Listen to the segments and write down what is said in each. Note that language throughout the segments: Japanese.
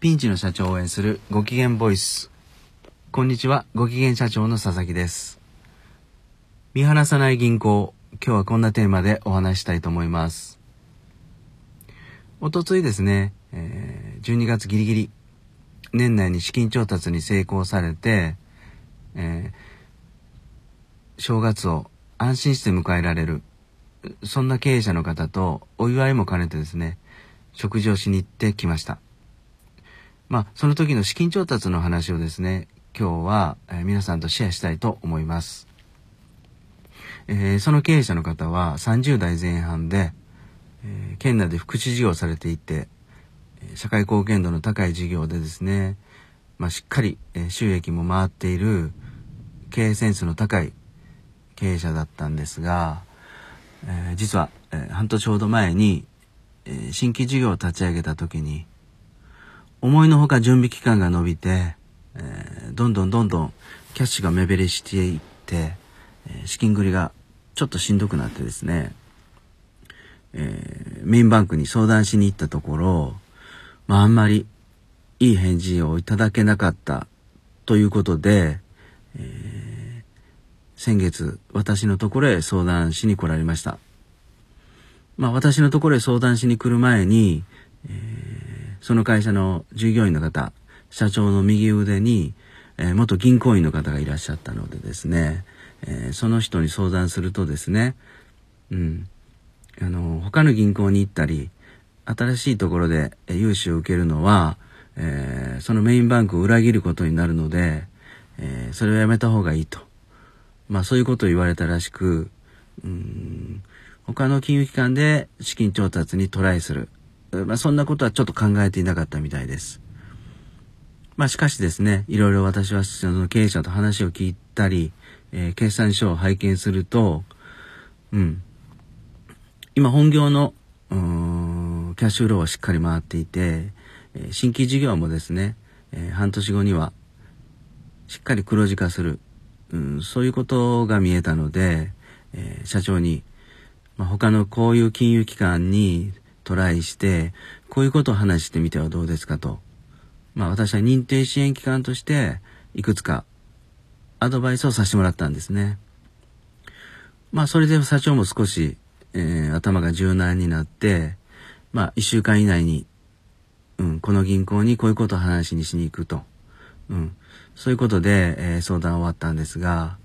ピンチの社長を応援するご機嫌ボイス。こんにちは、ご機嫌社長の佐々木です。見放さない銀行、今日はこんなテーマでお話したいと思います。おとついですね、え、12月ギリギリ、年内に資金調達に成功されて、えー、正月を安心して迎えられる、そんな経営者の方とお祝いも兼ねてですね、食事をしに行ってきました。まあ、その時の資金調達の話をですね、今日は、えー、皆さんとシェアしたいと思います。えー、その経営者の方は30代前半で、えー、県内で福祉事業をされていて、社会貢献度の高い事業でですね、まあ、しっかり、え収益も回っている経営センスの高い経営者だったんですが、えー、実は、えー、半年ほど前に、えー、新規事業を立ち上げた時に思いのほか準備期間が伸びて、えー、どんどんどんどんキャッシュが目減りしていって、えー、資金繰りがちょっとしんどくなってですね、えー、メインバンクに相談しに行ったところ、まああんまりいい返事をいただけなかったということで、えー、先月私のところへ相談しに来られました。まあ私のところへ相談しに来る前に、その会社の従業員の方、社長の右腕に、え、元銀行員の方がいらっしゃったのでですね、え、その人に相談するとですね、うん、あの、他の銀行に行ったり、新しいところで融資を受けるのは、えー、そのメインバンクを裏切ることになるので、えー、それをやめた方がいいと。まあそういうことを言われたらしく、うん、他の金融機関で資金調達にトライする。まあ、そんなことはちょっと考えていなかったみたいです。まあ、しかしですね、いろいろ私はその経営者と話を聞いたり、えー、決算書を拝見すると、うん。今本業の、キャッシュフローはしっかり回っていて、えー、新規事業もですね、えー、半年後にはしっかり黒字化する、うん、そういうことが見えたので、えー、社長に、まあ、他のこういう金融機関にトライして、こういうことを話してみてはどうですかと。まあ私は認定支援機関として、いくつかアドバイスをさせてもらったんですね。まあそれで社長も少し、えー、頭が柔軟になって、まあ一週間以内に、うん、この銀行にこういうことを話にしに行くと。うん。そういうことで、えー、相談終わったんですが、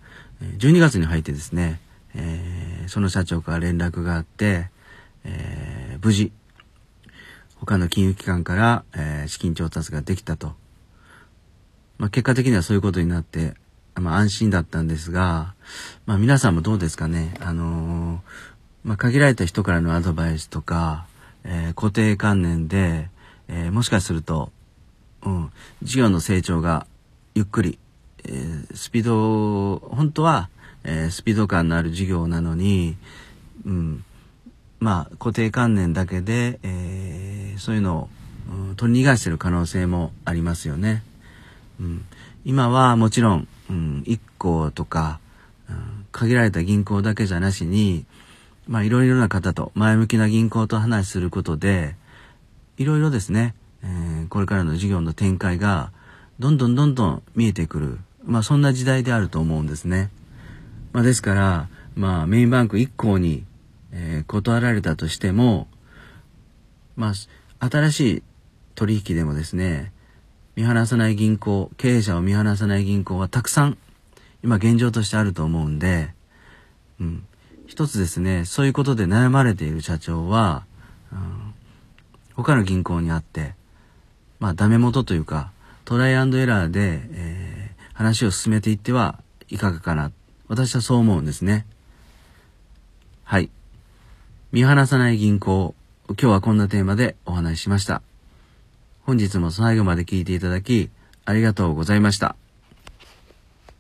12月に入ってですね、えー、その社長から連絡があって、えー、無事、他の金融機関から、えー、資金調達ができたと。まあ、結果的にはそういうことになって、まあ、安心だったんですが、まあ、皆さんもどうですかね。あのー、まあ、限られた人からのアドバイスとか、えー、固定観念で、えー、もしかすると、うん、事業の成長がゆっくり、えー、スピード、本当は、えー、スピード感のある事業なのに、うん、まあ、固定観念だけで、えー、そういうのを、うん、取り逃がしてる可能性もありますよね。うん、今はもちろん、うん、1個とか、うん、限られた銀行だけじゃなしに、まあ、いろいろな方と、前向きな銀行と話することで、いろいろですね、えー、これからの事業の展開が、どんどんどんどん見えてくる。まあ、そんな時代であると思うんですね。まあ、ですから、まあ、メインバンク1行にえー、断られたとしても、まあ、新しい取引でもですね、見放さない銀行、経営者を見放さない銀行はたくさん、今現状としてあると思うんで、うん。一つですね、そういうことで悩まれている社長は、うん、他の銀行にあって、まあ、ダメ元というか、トライアンドエラーで、えー、話を進めていってはいかがかな。私はそう思うんですね。はい。見放さない銀行。今日はこんなテーマでお話ししました。本日も最後まで聞いていただき、ありがとうございました。